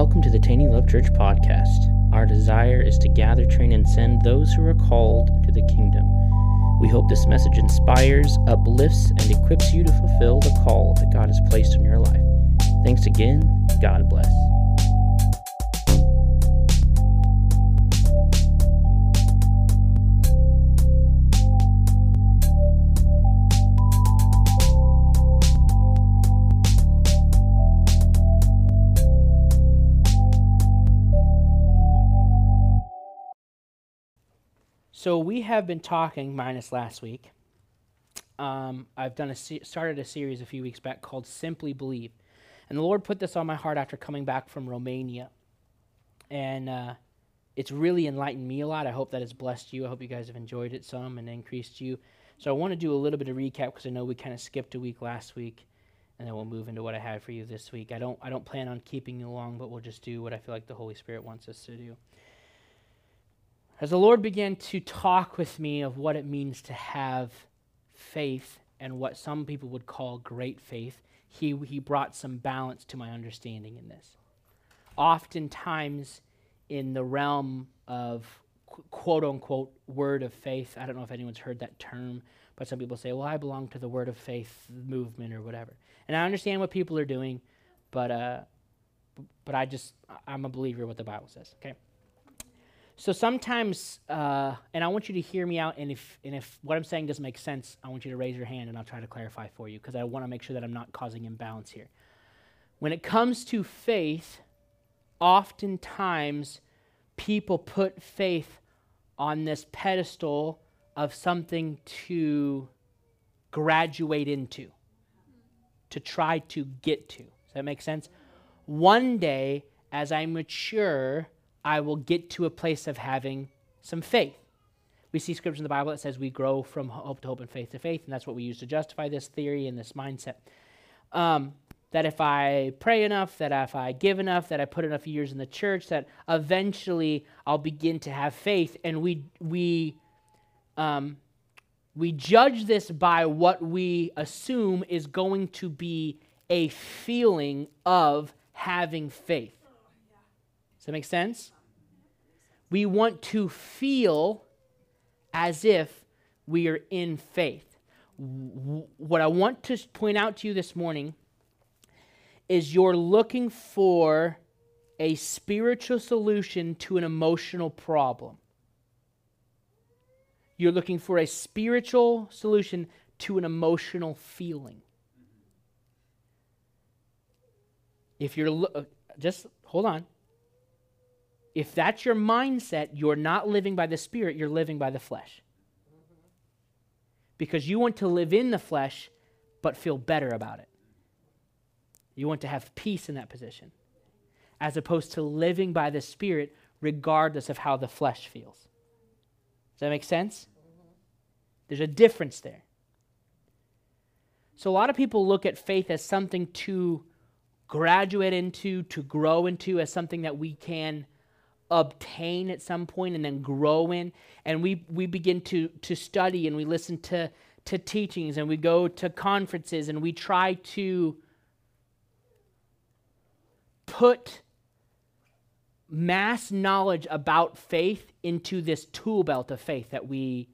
welcome to the Taney Love Church podcast. Our desire is to gather, train, and send those who are called into the kingdom. We hope this message inspires, uplifts, and equips you to fulfill the call that God has placed in your life. Thanks again. God bless. So we have been talking, minus last week. Um, I've done a se- started a series a few weeks back called "Simply Believe," and the Lord put this on my heart after coming back from Romania, and uh, it's really enlightened me a lot. I hope that has blessed you. I hope you guys have enjoyed it some and increased you. So I want to do a little bit of recap because I know we kind of skipped a week last week, and then we'll move into what I have for you this week. I don't I don't plan on keeping you long, but we'll just do what I feel like the Holy Spirit wants us to do. As the Lord began to talk with me of what it means to have faith and what some people would call great faith, he, he brought some balance to my understanding in this. Oftentimes, in the realm of quote unquote word of faith, I don't know if anyone's heard that term, but some people say, well, I belong to the word of faith movement or whatever. And I understand what people are doing, but, uh, but I just, I'm a believer what the Bible says, okay? So sometimes, uh, and I want you to hear me out, and if, and if what I'm saying doesn't make sense, I want you to raise your hand and I'll try to clarify for you because I want to make sure that I'm not causing imbalance here. When it comes to faith, oftentimes people put faith on this pedestal of something to graduate into, to try to get to. Does that make sense? One day, as I mature, I will get to a place of having some faith. We see scripture in the Bible that says we grow from hope to hope and faith to faith, and that's what we use to justify this theory and this mindset. Um, that if I pray enough, that if I give enough, that I put enough years in the church, that eventually I'll begin to have faith. And we we um, we judge this by what we assume is going to be a feeling of having faith. Does that make sense? We want to feel as if we are in faith. What I want to point out to you this morning is you're looking for a spiritual solution to an emotional problem. You're looking for a spiritual solution to an emotional feeling. If you're, lo- uh, just hold on. If that's your mindset, you're not living by the Spirit, you're living by the flesh. Because you want to live in the flesh, but feel better about it. You want to have peace in that position, as opposed to living by the Spirit, regardless of how the flesh feels. Does that make sense? There's a difference there. So, a lot of people look at faith as something to graduate into, to grow into, as something that we can obtain at some point and then grow in. And we we begin to to study and we listen to to teachings and we go to conferences and we try to put mass knowledge about faith into this tool belt of faith that we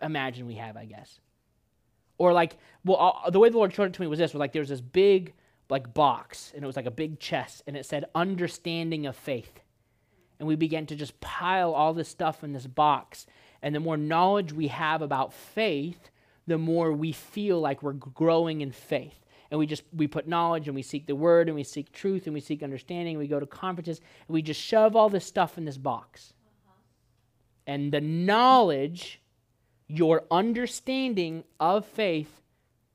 imagine we have i guess. Or like well uh, the way the lord showed it to me was this was like there's this big like box and it was like a big chest and it said understanding of faith and we began to just pile all this stuff in this box. And the more knowledge we have about faith, the more we feel like we're growing in faith. And we just we put knowledge and we seek the word and we seek truth and we seek understanding. We go to conferences and we just shove all this stuff in this box. Uh-huh. And the knowledge, your understanding of faith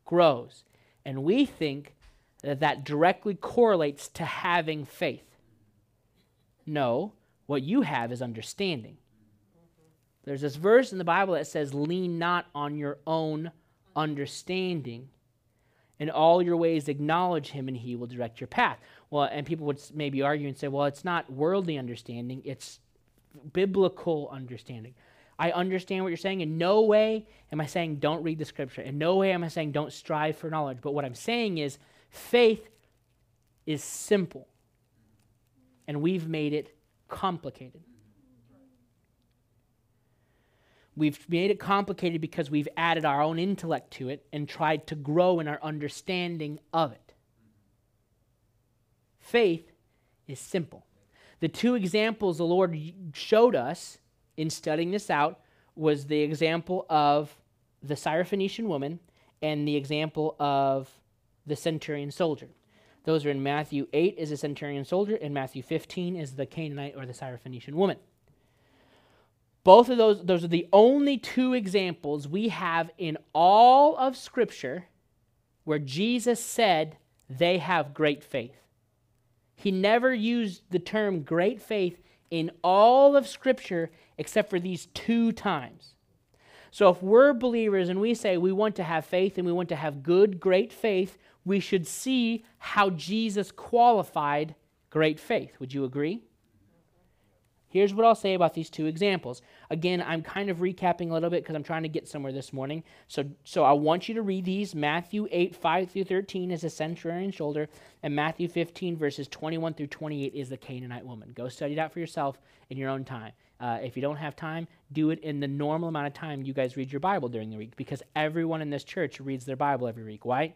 grows. And we think that that directly correlates to having faith. No, what you have is understanding. There's this verse in the Bible that says, Lean not on your own understanding. In all your ways, acknowledge him, and he will direct your path. Well, and people would maybe argue and say, well, it's not worldly understanding, it's biblical understanding. I understand what you're saying. In no way am I saying don't read the scripture. In no way am I saying don't strive for knowledge. But what I'm saying is faith is simple. and we've made it complicated. We've made it complicated because we've added our own intellect to it and tried to grow in our understanding of it. Faith is simple. The two examples the Lord showed us in studying this out was the example of the Syrophoenician woman and the example of the centurion soldier. Those are in Matthew 8 is the centurion soldier, and Matthew 15 is the Canaanite or the Syrophoenician woman. Both of those, those are the only two examples we have in all of Scripture where Jesus said they have great faith. He never used the term great faith in all of Scripture except for these two times. So if we're believers and we say we want to have faith and we want to have good, great faith, we should see how Jesus qualified great faith. Would you agree? Here's what I'll say about these two examples. Again, I'm kind of recapping a little bit because I'm trying to get somewhere this morning. So, so I want you to read these. Matthew 8, 5 through 13 is the centurion shoulder, and Matthew 15, verses 21 through 28 is the Canaanite woman. Go study that for yourself in your own time. Uh, if you don't have time, do it in the normal amount of time you guys read your Bible during the week because everyone in this church reads their Bible every week, right?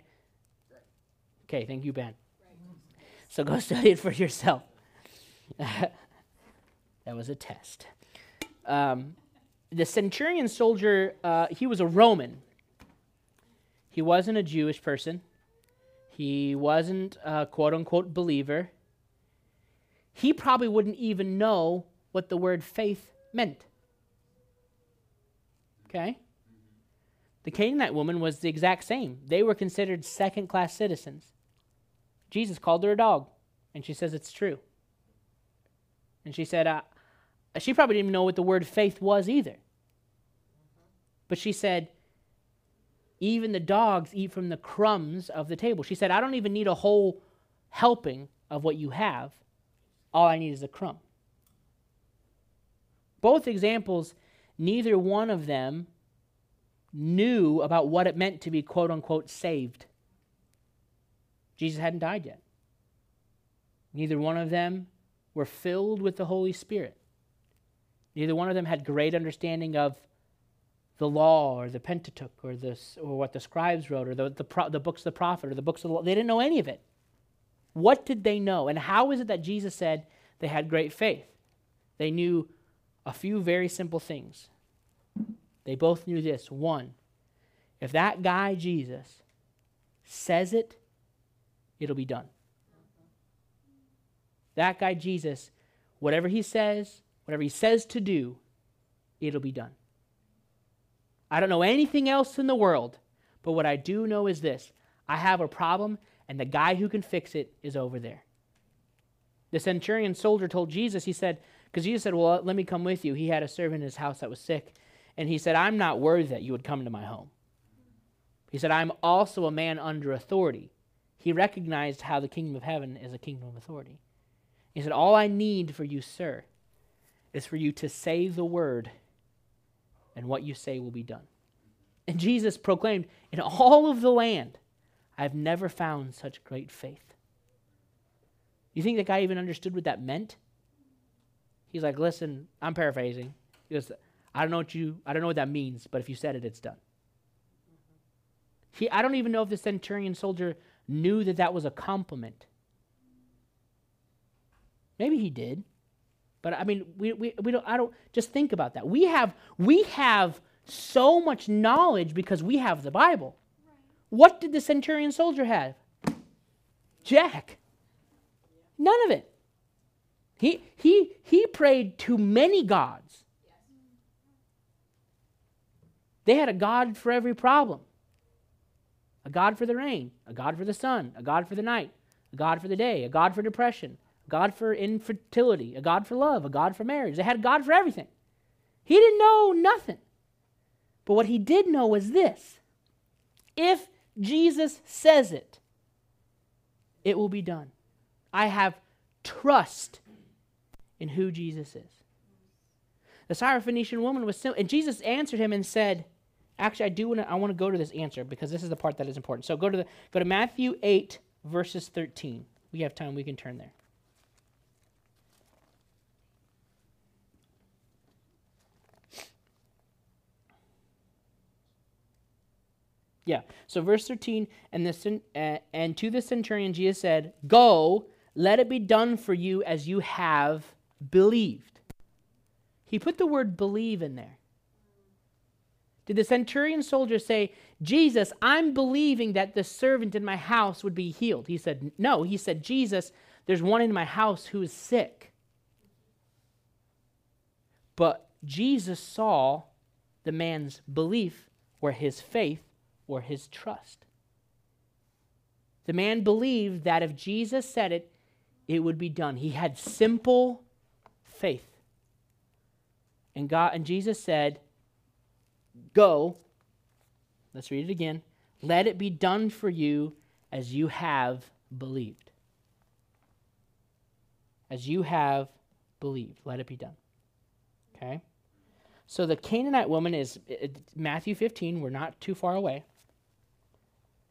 Okay, thank you, Ben. So go study it for yourself. That was a test. Um, the centurion soldier, uh, he was a Roman. He wasn't a Jewish person. He wasn't a quote unquote believer. He probably wouldn't even know what the word faith meant. Okay? The Canaanite woman was the exact same. They were considered second class citizens. Jesus called her a dog, and she says it's true. And she said, uh, she probably didn't even know what the word faith was either. But she said, even the dogs eat from the crumbs of the table. She said, I don't even need a whole helping of what you have. All I need is a crumb. Both examples, neither one of them knew about what it meant to be quote unquote saved. Jesus hadn't died yet. Neither one of them were filled with the Holy Spirit. Neither one of them had great understanding of the law or the Pentateuch or this or what the scribes wrote or the, the, pro, the books of the prophet or the books of the law. They didn't know any of it. What did they know? And how is it that Jesus said they had great faith? They knew a few very simple things. They both knew this. One, if that guy Jesus says it, it'll be done. That guy Jesus, whatever he says, Whatever he says to do, it'll be done. I don't know anything else in the world, but what I do know is this I have a problem, and the guy who can fix it is over there. The centurion soldier told Jesus, he said, because Jesus said, Well, let me come with you. He had a servant in his house that was sick. And he said, I'm not worthy that you would come into my home. He said, I'm also a man under authority. He recognized how the kingdom of heaven is a kingdom of authority. He said, All I need for you, sir, is for you to say the word, and what you say will be done. And Jesus proclaimed, In all of the land, I've never found such great faith. You think the guy even understood what that meant? He's like, Listen, I'm paraphrasing. He goes, I don't know what you I don't know what that means, but if you said it, it's done. He, I don't even know if the centurion soldier knew that that was a compliment. Maybe he did. But I mean, we, we, we don't, I don't, just think about that. We have, we have so much knowledge because we have the Bible. What did the centurion soldier have? Jack. None of it. He, he, he prayed to many gods. They had a God for every problem a God for the rain, a God for the sun, a God for the night, a God for the day, a God for depression, a God for infertility, a God for love, a God for marriage. They had a God for everything. He didn't know nothing. But what he did know was this if Jesus says it, it will be done. I have trust in who Jesus is. The Syrophoenician woman was simple, and Jesus answered him and said, actually, I do want to. I want to go to this answer because this is the part that is important. So go to the go to Matthew eight verses thirteen. We have time. We can turn there. Yeah. So verse 13, and the uh, and to the centurion Jesus said, "Go, let it be done for you as you have believed." He put the word believe in there. Did the centurion soldier say, Jesus, I'm believing that the servant in my house would be healed? He said, No. He said, Jesus, there's one in my house who is sick. But Jesus saw the man's belief or his faith or his trust. The man believed that if Jesus said it, it would be done. He had simple faith. And God and Jesus said, "Go." Let's read it again. Let it be done for you as you have believed. As you have believed, let it be done. Okay? So the Canaanite woman is Matthew 15, we're not too far away.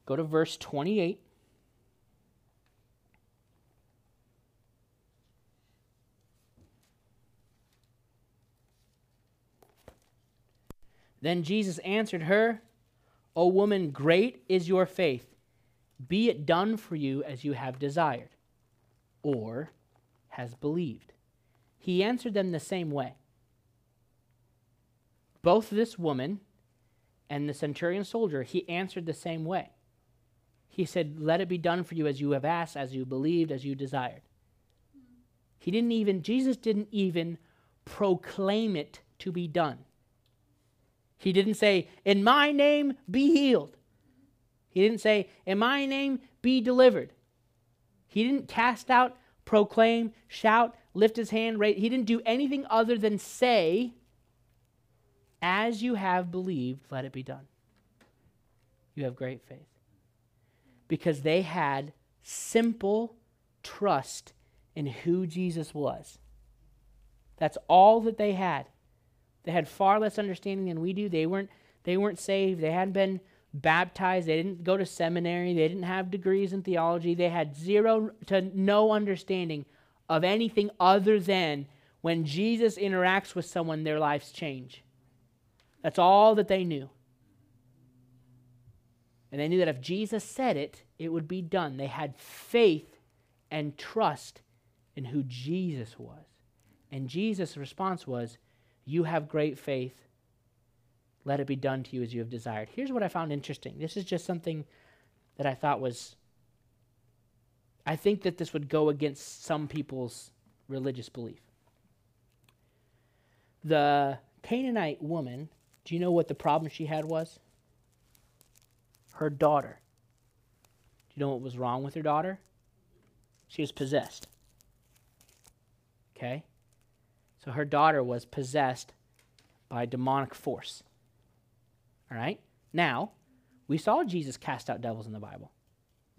Go to verse 28. Then Jesus answered her, O woman, great is your faith. Be it done for you as you have desired, or has believed. He answered them the same way. Both this woman and the centurion soldier, he answered the same way. He said, Let it be done for you as you have asked, as you believed, as you desired. He didn't even, Jesus didn't even proclaim it to be done. He didn't say, In my name, be healed. He didn't say, In my name, be delivered. He didn't cast out, proclaim, shout, lift his hand, raise. He didn't do anything other than say, As you have believed, let it be done. You have great faith. Because they had simple trust in who Jesus was. That's all that they had. They had far less understanding than we do. They weren't, they weren't saved. They hadn't been baptized. They didn't go to seminary. They didn't have degrees in theology. They had zero to no understanding of anything other than when Jesus interacts with someone, their lives change. That's all that they knew. And they knew that if Jesus said it, it would be done. They had faith and trust in who Jesus was. And Jesus' response was, you have great faith. Let it be done to you as you have desired. Here's what I found interesting. This is just something that I thought was. I think that this would go against some people's religious belief. The Canaanite woman, do you know what the problem she had was? Her daughter. Do you know what was wrong with her daughter? She was possessed. Okay? So her daughter was possessed by demonic force. All right? Now, we saw Jesus cast out devils in the Bible.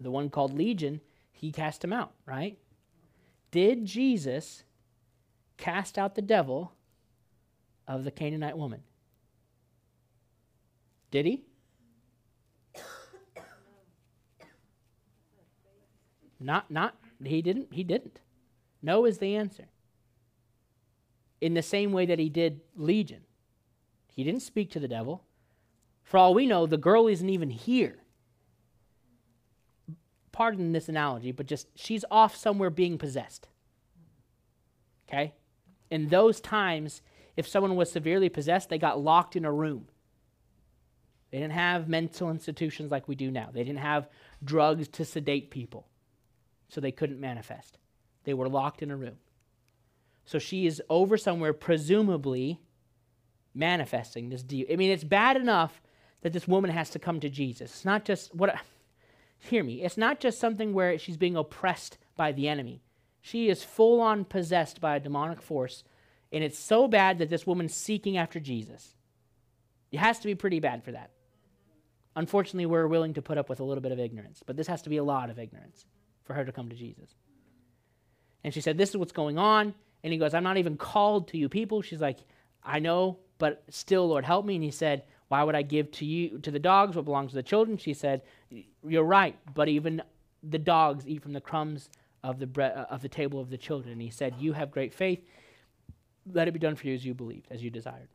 The one called Legion, he cast him out, right? Did Jesus cast out the devil of the Canaanite woman? Did he? Not not he didn't he didn't. No is the answer in the same way that he did Legion. He didn't speak to the devil. For all we know, the girl isn't even here. Pardon this analogy, but just she's off somewhere being possessed. Okay? In those times, if someone was severely possessed, they got locked in a room. They didn't have mental institutions like we do now. They didn't have drugs to sedate people, so they couldn't manifest. They were locked in a room. So she is over somewhere, presumably manifesting this deal. I mean, it's bad enough that this woman has to come to Jesus. It's not just what. Hear me. It's not just something where she's being oppressed by the enemy. She is full on possessed by a demonic force, and it's so bad that this woman's seeking after Jesus. It has to be pretty bad for that. Unfortunately, we're willing to put up with a little bit of ignorance, but this has to be a lot of ignorance for her to come to Jesus. And she said, This is what's going on. And he goes, I'm not even called to you people. She's like, I know, but still, Lord, help me. And he said, Why would I give to you to the dogs what belongs to the children? She said, You're right, but even the dogs eat from the crumbs of the bread uh, of the table of the children. And he said, You have great faith. Let it be done for you as you believed, as you desired.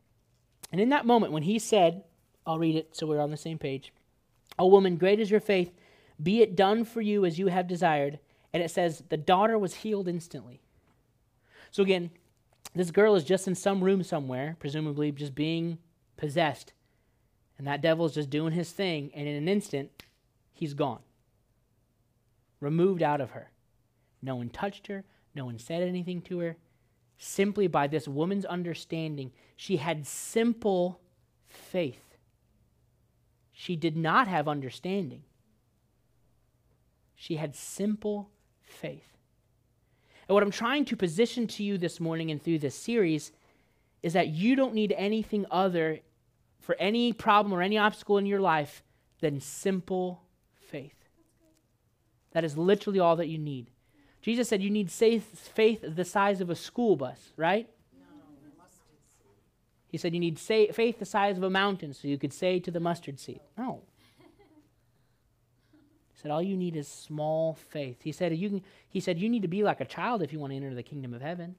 And in that moment, when he said, I'll read it so we're on the same page. O woman, great is your faith. Be it done for you as you have desired. And it says, the daughter was healed instantly. So again, this girl is just in some room somewhere, presumably just being possessed. And that devil is just doing his thing. And in an instant, he's gone, removed out of her. No one touched her, no one said anything to her. Simply by this woman's understanding, she had simple faith. She did not have understanding. She had simple faith. And what I'm trying to position to you this morning and through this series is that you don't need anything other for any problem or any obstacle in your life than simple faith. That is literally all that you need. Jesus said you need faith the size of a school bus, right? No, he said you need faith the size of a mountain so you could say to the mustard seed. No. Said all you need is small faith. He said you can, he said you need to be like a child if you want to enter the kingdom of heaven.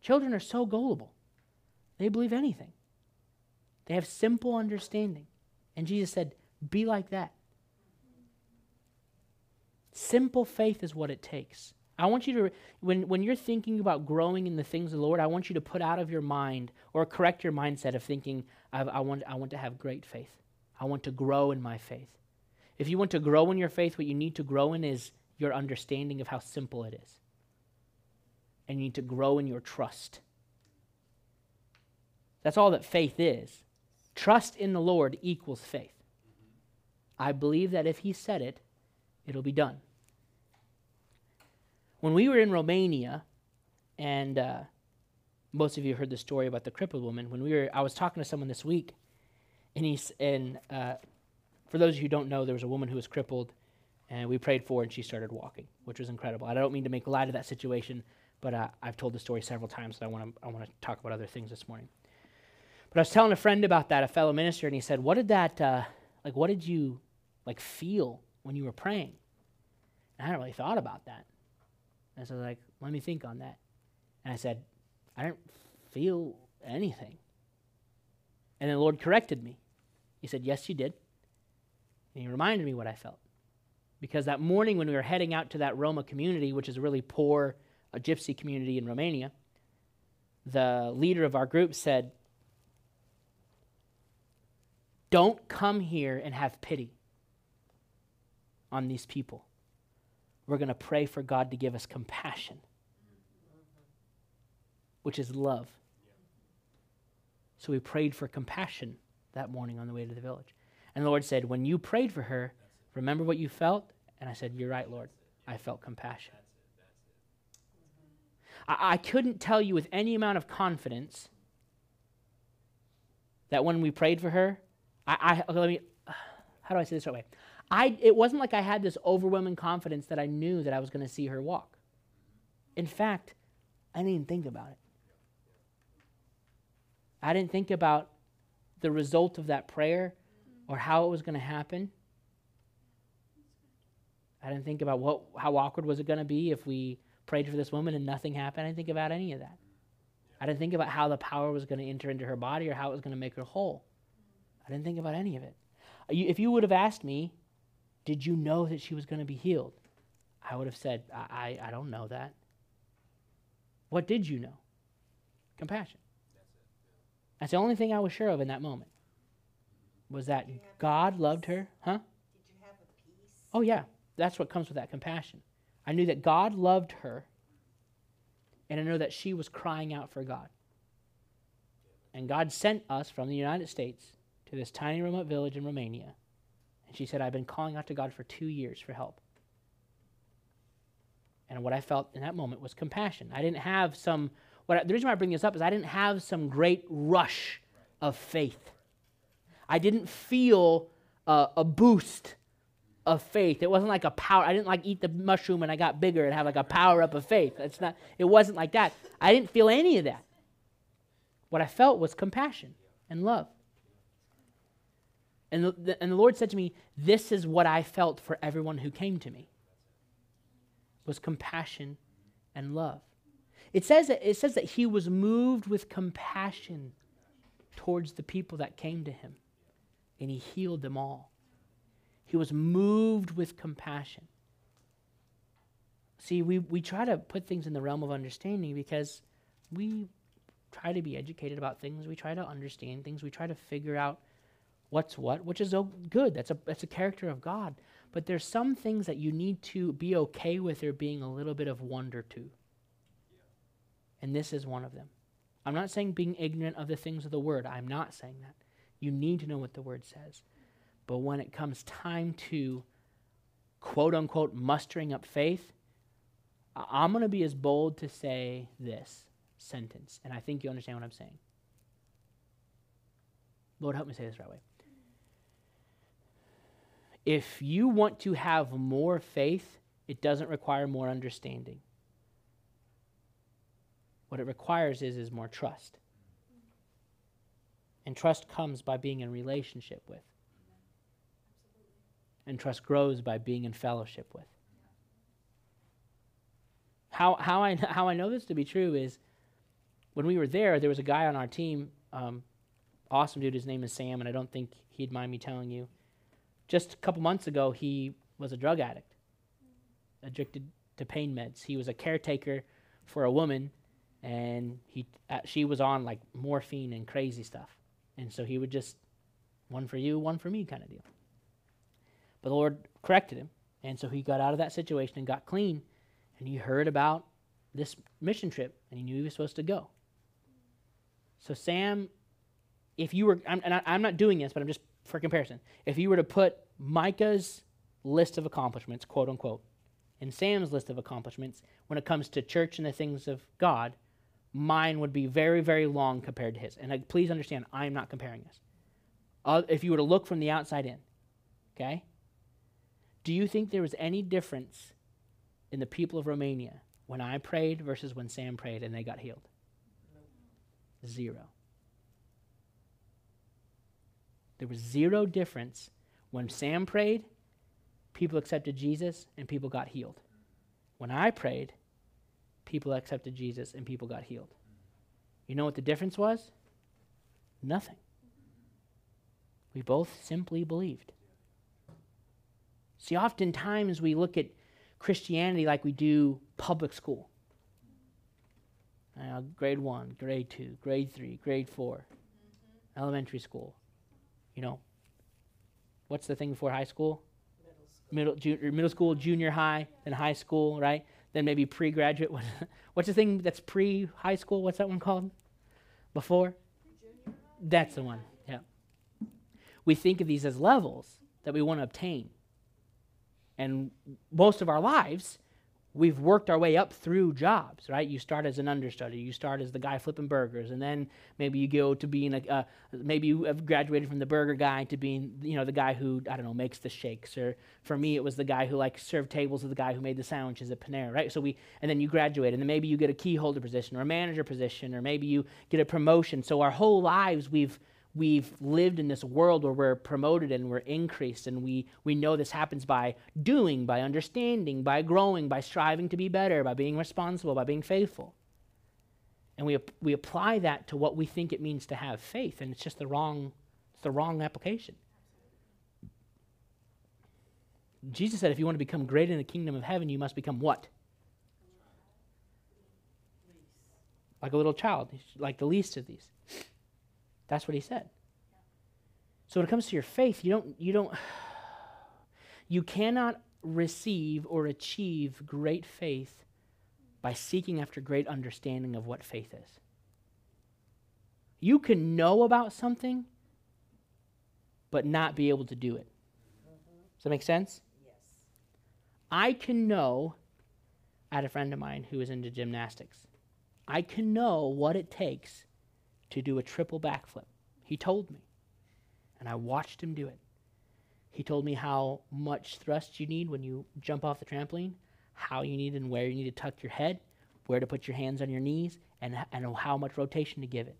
Children are so gullible. They believe anything. They have simple understanding. And Jesus said, be like that. Simple faith is what it takes. I want you to, when, when you're thinking about growing in the things of the Lord, I want you to put out of your mind or correct your mindset of thinking, I, want, I want to have great faith. I want to grow in my faith. If you want to grow in your faith, what you need to grow in is your understanding of how simple it is. And you need to grow in your trust. That's all that faith is. Trust in the Lord equals faith. I believe that if He said it, it'll be done. When we were in Romania, and uh, most of you heard the story about the crippled woman. When we were, I was talking to someone this week, and he's and uh, for those of you who don't know, there was a woman who was crippled, and we prayed for, her and she started walking, which was incredible. I don't mean to make light of that situation, but uh, I've told the story several times, so I want to I want to talk about other things this morning. But I was telling a friend about that, a fellow minister, and he said, "What did that uh, like? What did you like feel when you were praying?" And I hadn't really thought about that. And so I was like, let me think on that. And I said, I didn't feel anything. And the Lord corrected me. He said, Yes, you did. And he reminded me what I felt. Because that morning when we were heading out to that Roma community, which is a really poor a gypsy community in Romania, the leader of our group said, Don't come here and have pity on these people we're going to pray for God to give us compassion, which is love. So we prayed for compassion that morning on the way to the village. And the Lord said, When you prayed for her, remember what you felt? And I said, You're right, Lord. I felt compassion. I, I couldn't tell you with any amount of confidence that when we prayed for her, I, I let me, how do I say this right way? I, it wasn't like I had this overwhelming confidence that I knew that I was going to see her walk. In fact, I didn't even think about it. I didn't think about the result of that prayer or how it was going to happen. I didn't think about what, how awkward was it going to be if we prayed for this woman and nothing happened. I didn't think about any of that. I didn't think about how the power was going to enter into her body or how it was going to make her whole. I didn't think about any of it. If you would have asked me, did you know that she was going to be healed? I would have said, I, I, I don't know that. What did you know? Compassion. That's the only thing I was sure of in that moment. Was that God loved her? Huh? Oh, yeah. That's what comes with that compassion. I knew that God loved her, and I know that she was crying out for God. And God sent us from the United States to this tiny remote village in Romania and she said, I've been calling out to God for two years for help. And what I felt in that moment was compassion. I didn't have some, what I, the reason why I bring this up is I didn't have some great rush of faith. I didn't feel a boost of faith. It wasn't like a power. I didn't like eat the mushroom and I got bigger and have like a power up of faith. It's not. It wasn't like that. I didn't feel any of that. What I felt was compassion and love. And the, and the Lord said to me, This is what I felt for everyone who came to me was compassion and love. It says that, it says that he was moved with compassion towards the people that came to him, and he healed them all. He was moved with compassion. See, we, we try to put things in the realm of understanding because we try to be educated about things. We try to understand things. We try to figure out what's what, which is good. That's a, that's a character of God. But there's some things that you need to be okay with there being a little bit of wonder to. And this is one of them. I'm not saying being ignorant of the things of the word. I'm not saying that. You need to know what the word says. But when it comes time to quote unquote mustering up faith, I'm going to be as bold to say this sentence. And I think you understand what I'm saying. Lord, help me say this right way. If you want to have more faith, it doesn't require more understanding. What it requires is, is more trust. And trust comes by being in relationship with. And trust grows by being in fellowship with. How, how, I, how I know this to be true is when we were there, there was a guy on our team, um, awesome dude, his name is Sam, and I don't think he'd mind me telling you. Just a couple months ago, he was a drug addict, addicted to pain meds. He was a caretaker for a woman, and he, uh, she was on like morphine and crazy stuff. And so he would just, one for you, one for me kind of deal. But the Lord corrected him. And so he got out of that situation and got clean. And he heard about this mission trip and he knew he was supposed to go. So, Sam, if you were, I'm, and I, I'm not doing this, but I'm just for comparison. If you were to put Micah's list of accomplishments, quote unquote, and Sam's list of accomplishments when it comes to church and the things of God, mine would be very, very long compared to his. And uh, please understand, I am not comparing this. Uh, if you were to look from the outside in, okay? Do you think there was any difference in the people of Romania when I prayed versus when Sam prayed and they got healed? Zero. There was zero difference when Sam prayed, people accepted Jesus and people got healed. When I prayed, people accepted Jesus and people got healed. You know what the difference was? Nothing. We both simply believed. See, oftentimes we look at Christianity like we do public school. Uh, grade one, grade two, grade three, grade 4 mm-hmm. elementary school. You know, what's the thing before high school? Middle school, middle, ju- middle school junior high, then high school, right? Then maybe pre-graduate. What's the thing that's pre-high school? What's that one called? Before? That's the one. Yeah. We think of these as levels that we want to obtain. And most of our lives, we've worked our way up through jobs, right? You start as an understudy, you start as the guy flipping burgers, and then maybe you go to being a, maybe you have graduated from the burger guy to being, you know, the guy who I don't know makes the shakes, or for me it was the guy who like served tables with the guy who made the sandwiches at Panera, right? So we, and then you graduate, and then maybe you get a key holder position or a manager position, or maybe you get a promotion. So our whole lives we've we've lived in this world where we're promoted and we're increased and we, we know this happens by doing by understanding by growing by striving to be better by being responsible by being faithful. And we, we apply that to what we think it means to have faith and it's just the wrong it's the wrong application. Jesus said if you want to become great in the kingdom of heaven you must become what? Like a little child like the least of these that's what he said. So when it comes to your faith, you don't you don't you cannot receive or achieve great faith by seeking after great understanding of what faith is. You can know about something but not be able to do it. Does that make sense? Yes. I can know I had a friend of mine who is into gymnastics. I can know what it takes to do a triple backflip. He told me. And I watched him do it. He told me how much thrust you need when you jump off the trampoline, how you need and where you need to tuck your head, where to put your hands on your knees, and, and how much rotation to give it.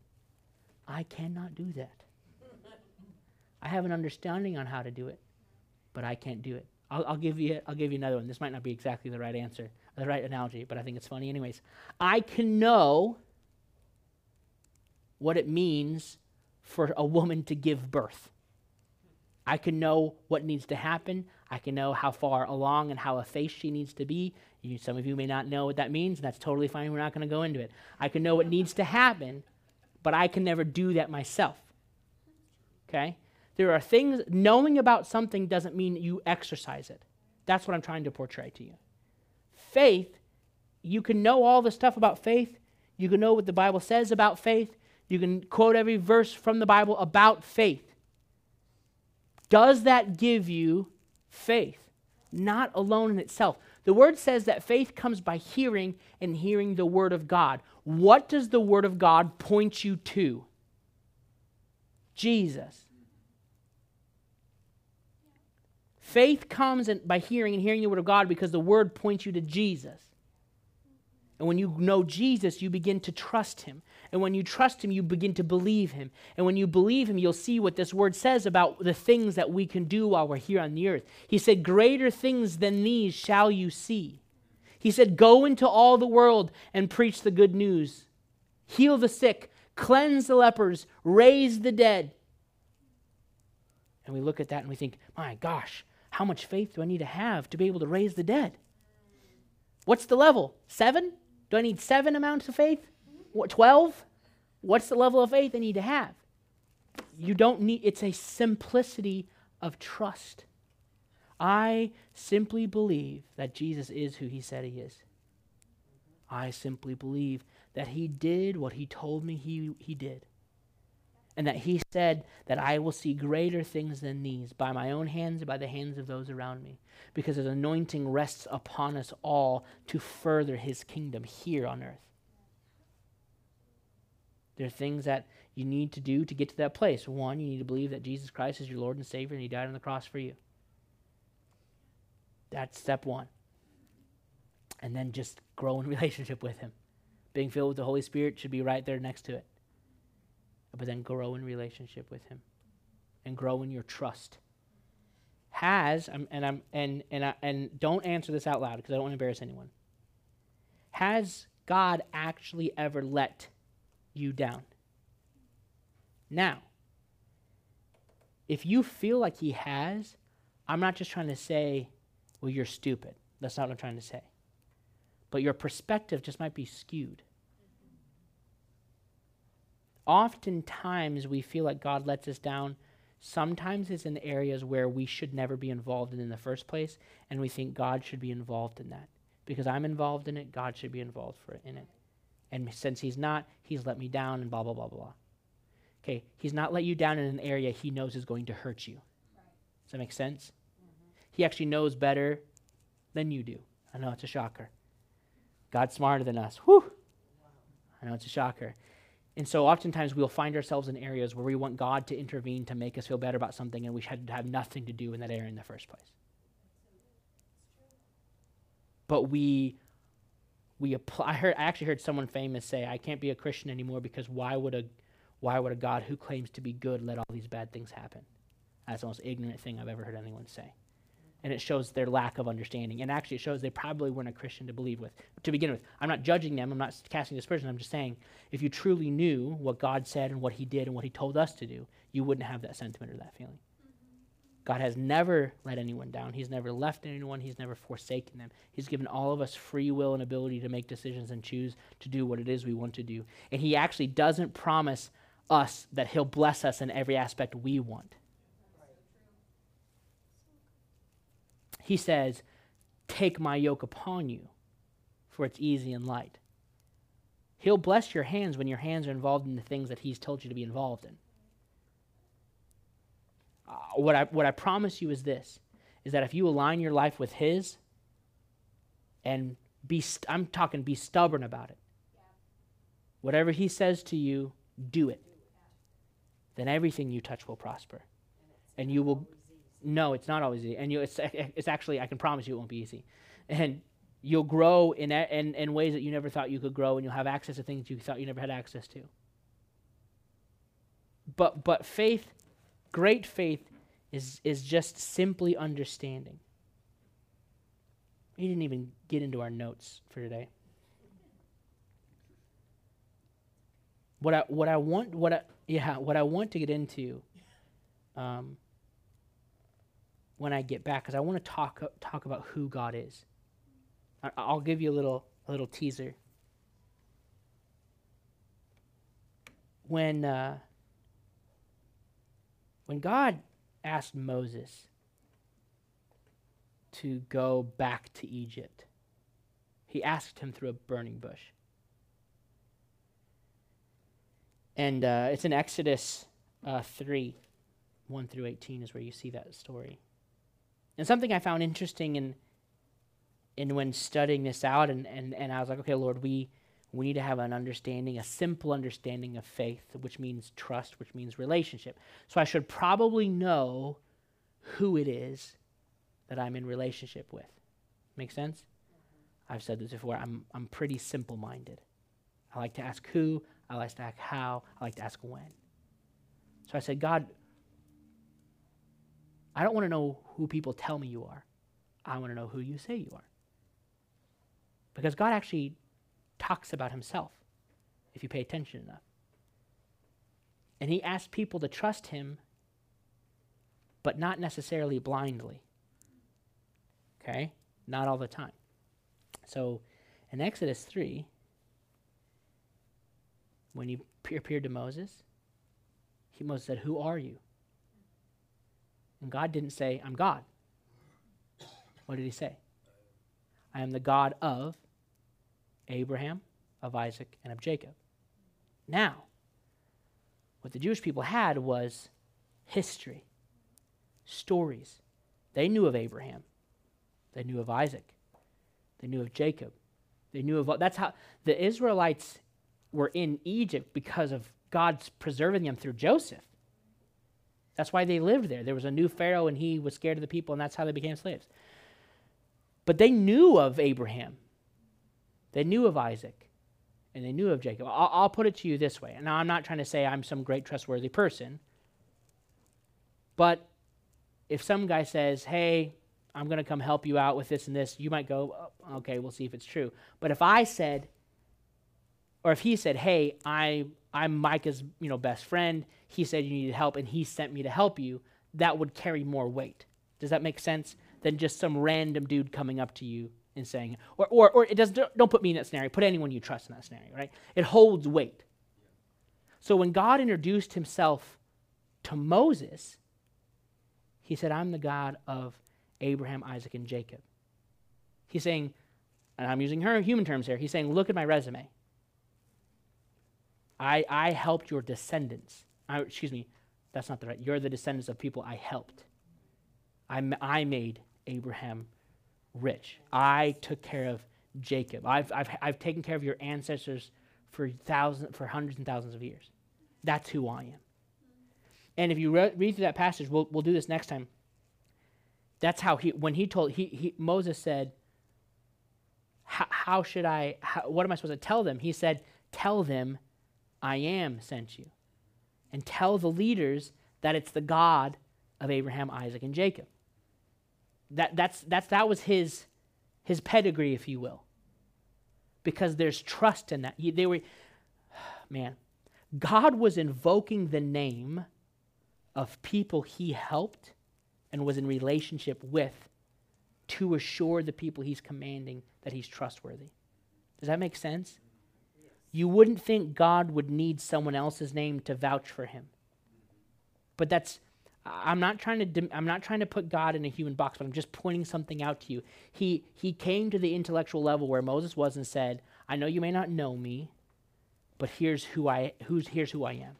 I cannot do that. I have an understanding on how to do it, but I can't do it. I'll, I'll, give you, I'll give you another one. This might not be exactly the right answer, the right analogy, but I think it's funny anyways. I can know what it means for a woman to give birth. I can know what needs to happen. I can know how far along and how effaced she needs to be. You, some of you may not know what that means, and that's totally fine. We're not going to go into it. I can know what needs to happen, but I can never do that myself. Okay? There are things, knowing about something doesn't mean you exercise it. That's what I'm trying to portray to you. Faith, you can know all the stuff about faith. You can know what the Bible says about faith. You can quote every verse from the Bible about faith. Does that give you faith? Not alone in itself. The word says that faith comes by hearing and hearing the word of God. What does the word of God point you to? Jesus. Faith comes by hearing and hearing the word of God because the word points you to Jesus. And when you know Jesus, you begin to trust him. And when you trust him, you begin to believe him. And when you believe him, you'll see what this word says about the things that we can do while we're here on the earth. He said, Greater things than these shall you see. He said, Go into all the world and preach the good news, heal the sick, cleanse the lepers, raise the dead. And we look at that and we think, My gosh, how much faith do I need to have to be able to raise the dead? What's the level? Seven? Do I need seven amounts of faith? What, 12? What's the level of faith they need to have? You don't need, it's a simplicity of trust. I simply believe that Jesus is who he said he is. I simply believe that he did what he told me he, he did. And that he said that I will see greater things than these by my own hands and by the hands of those around me because his anointing rests upon us all to further his kingdom here on earth. There are things that you need to do to get to that place. One, you need to believe that Jesus Christ is your Lord and Savior and he died on the cross for you. That's step one. And then just grow in relationship with him. Being filled with the Holy Spirit should be right there next to it. But then grow in relationship with him and grow in your trust has and I'm and and I, and don't answer this out loud because I don't want to embarrass anyone. Has God actually ever let you down? Now, if you feel like he has, I'm not just trying to say, well, you're stupid. That's not what I'm trying to say. But your perspective just might be skewed. Oftentimes, we feel like God lets us down sometimes it's in areas where we should never be involved in in the first place, and we think God should be involved in that. Because I'm involved in it, God should be involved for it, in it. And since he's not, he's let me down and blah, blah, blah, blah. Okay, he's not let you down in an area he knows is going to hurt you. Does that make sense? Mm-hmm. He actually knows better than you do. I know it's a shocker. God's smarter than us. Whew. I know it's a shocker. And so oftentimes we'll find ourselves in areas where we want God to intervene to make us feel better about something and we should have nothing to do in that area in the first place. But we we apply I heard I actually heard someone famous say, I can't be a Christian anymore because why would a why would a God who claims to be good let all these bad things happen? That's the most ignorant thing I've ever heard anyone say and it shows their lack of understanding. And actually, it shows they probably weren't a Christian to believe with to begin with. I'm not judging them. I'm not casting aspersion. I'm just saying, if you truly knew what God said and what He did and what He told us to do, you wouldn't have that sentiment or that feeling. God has never let anyone down. He's never left anyone. He's never forsaken them. He's given all of us free will and ability to make decisions and choose to do what it is we want to do. And He actually doesn't promise us that He'll bless us in every aspect we want. He says, Take my yoke upon you, for it's easy and light. He'll bless your hands when your hands are involved in the things that He's told you to be involved in. Uh, what, I, what I promise you is this is that if you align your life with His and be, st- I'm talking be stubborn about it, whatever He says to you, do it. Then everything you touch will prosper. And you will no, it's not always easy. And you, it's, it's actually, I can promise you it won't be easy. And you'll grow in, in, in ways that you never thought you could grow, and you'll have access to things you thought you never had access to. But, but faith, great faith, is, is just simply understanding. We didn't even get into our notes for today. What I, what I want, what I, yeah, what I want to get into um, when I get back because I want to talk talk about who God is. I, I'll give you a little a little teaser. When uh, when God asked Moses to go back to Egypt, he asked him through a burning bush. And uh, it's in Exodus uh, 3 1 through 18 is where you see that story. And something I found interesting in, in when studying this out, and, and, and I was like, okay, Lord, we, we need to have an understanding, a simple understanding of faith, which means trust, which means relationship. So I should probably know who it is that I'm in relationship with. Make sense? Mm-hmm. I've said this before. I'm, I'm pretty simple minded. I like to ask who, I like to ask how, I like to ask when. So I said, God, I don't want to know who people tell me you are. I want to know who you say you are. Because God actually talks about himself if you pay attention enough. And he asks people to trust him, but not necessarily blindly. Okay? Not all the time. So in Exodus 3, when he appeared to Moses, he Moses said, Who are you? And God didn't say, I'm God. What did he say? I am the God of Abraham, of Isaac, and of Jacob. Now, what the Jewish people had was history, stories. They knew of Abraham, they knew of Isaac, they knew of Jacob. They knew of that's how the Israelites were in Egypt because of God's preserving them through Joseph. That's why they lived there. There was a new Pharaoh and he was scared of the people, and that's how they became slaves. But they knew of Abraham, they knew of Isaac, and they knew of Jacob. I'll, I'll put it to you this way. Now, I'm not trying to say I'm some great trustworthy person, but if some guy says, hey, I'm going to come help you out with this and this, you might go, oh, okay, we'll see if it's true. But if I said, or if he said, hey, I, I'm Micah's you know, best friend, he said you needed help and he sent me to help you, that would carry more weight. Does that make sense? Than just some random dude coming up to you and saying, or, or, or it doesn't. don't put me in that scenario, put anyone you trust in that scenario, right? It holds weight. So when God introduced himself to Moses, he said, I'm the God of Abraham, Isaac, and Jacob. He's saying, and I'm using her human terms here, he's saying, look at my resume. I, I helped your descendants. I, excuse me, that's not the right. You're the descendants of people I helped. I, I made Abraham rich. I took care of Jacob. I've, I've, I've taken care of your ancestors for thousands, for hundreds and thousands of years. That's who I am. And if you re- read through that passage, we'll, we'll do this next time. That's how he, when he told, he, he Moses said, how should I, how, what am I supposed to tell them? He said, tell them I am sent you and tell the leaders that it's the God of Abraham, Isaac, and Jacob. That, that's, that's, that was his, his pedigree, if you will. Because there's trust in that. They were, man, God was invoking the name of people he helped and was in relationship with to assure the people he's commanding that he's trustworthy. Does that make sense? you wouldn't think God would need someone else's name to vouch for him. But that's I'm not trying to I'm not trying to put God in a human box, but I'm just pointing something out to you. He he came to the intellectual level where Moses was and said, "I know you may not know me, but here's who I who's here's who I am.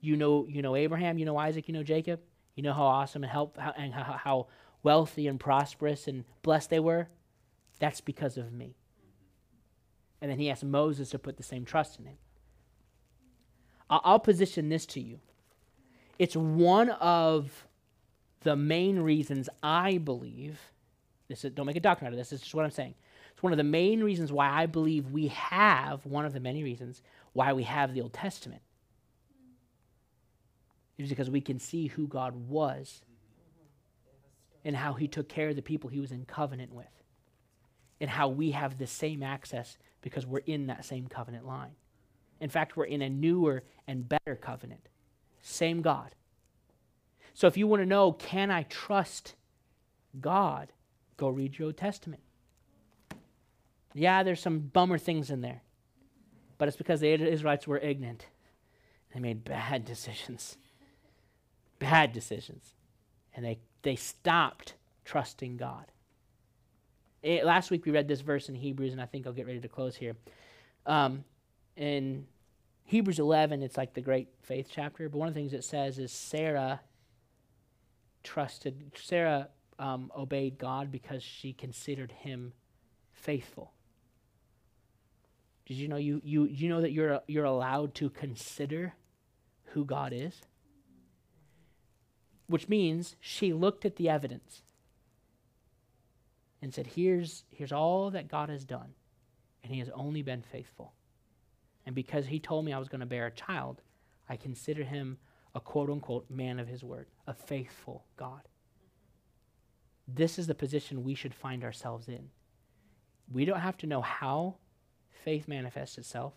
You know you know Abraham, you know Isaac, you know Jacob. You know how awesome and help how, and how, how wealthy and prosperous and blessed they were. That's because of me." And then he asked Moses to put the same trust in him. I'll position this to you. It's one of the main reasons I believe, this is, don't make a doctrine out of this, this is just what I'm saying. It's one of the main reasons why I believe we have, one of the many reasons why we have the Old Testament. It's because we can see who God was and how he took care of the people he was in covenant with, and how we have the same access because we're in that same covenant line. In fact, we're in a newer and better covenant. Same God. So if you want to know, can I trust God. Go read your Old Testament. Yeah, there's some bummer things in there, but it's because the Israelites were ignorant. They made bad decisions. Bad decisions. And they, they stopped trusting God. It, last week we read this verse in Hebrews, and I think I'll get ready to close here. Um, in Hebrews 11, it's like the great faith chapter, but one of the things it says is Sarah trusted, Sarah um, obeyed God because she considered him faithful. Did you know you, you, you know that you're, you're allowed to consider who God is? Which means she looked at the evidence and said, here's, here's all that God has done, and he has only been faithful. And because he told me I was going to bear a child, I consider him a quote unquote man of his word, a faithful God. This is the position we should find ourselves in. We don't have to know how faith manifests itself.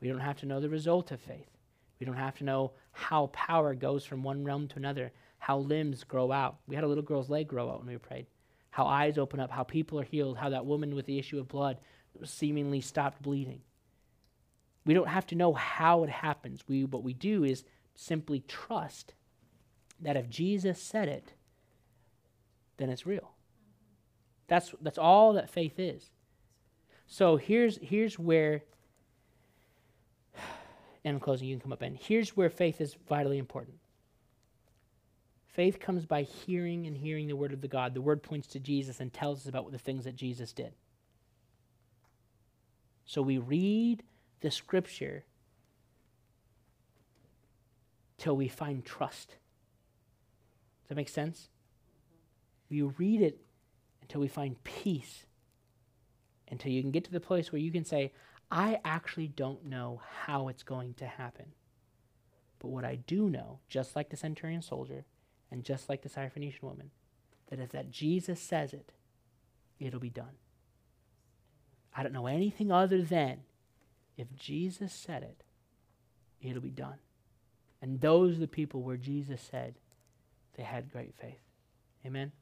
We don't have to know the result of faith. We don't have to know how power goes from one realm to another, how limbs grow out. We had a little girl's leg grow out when we prayed, how eyes open up, how people are healed, how that woman with the issue of blood seemingly stopped bleeding. We don't have to know how it happens. We, what we do is simply trust that if Jesus said it, then it's real. That's, that's all that faith is. So here's, here's where, and in closing, you can come up and here's where faith is vitally important. Faith comes by hearing and hearing the word of the God. The word points to Jesus and tells us about the things that Jesus did. So we read the scripture till we find trust. Does that make sense? We read it until we find peace, until you can get to the place where you can say, I actually don't know how it's going to happen. But what I do know, just like the centurion soldier and just like the Syrophoenician woman, that if that Jesus says it, it'll be done. I don't know anything other than if Jesus said it, it'll be done. And those are the people where Jesus said they had great faith. Amen?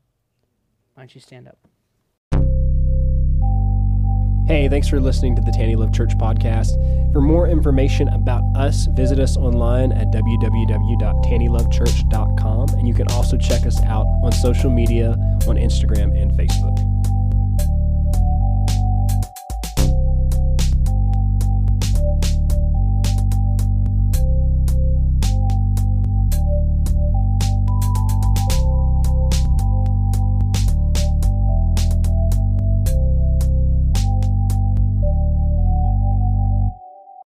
Why don't you stand up? Hey, thanks for listening to the Taney Love Church podcast. For more information about us, visit us online at www.taneylovechurch.com. And you can also check us out on social media on Instagram and Facebook.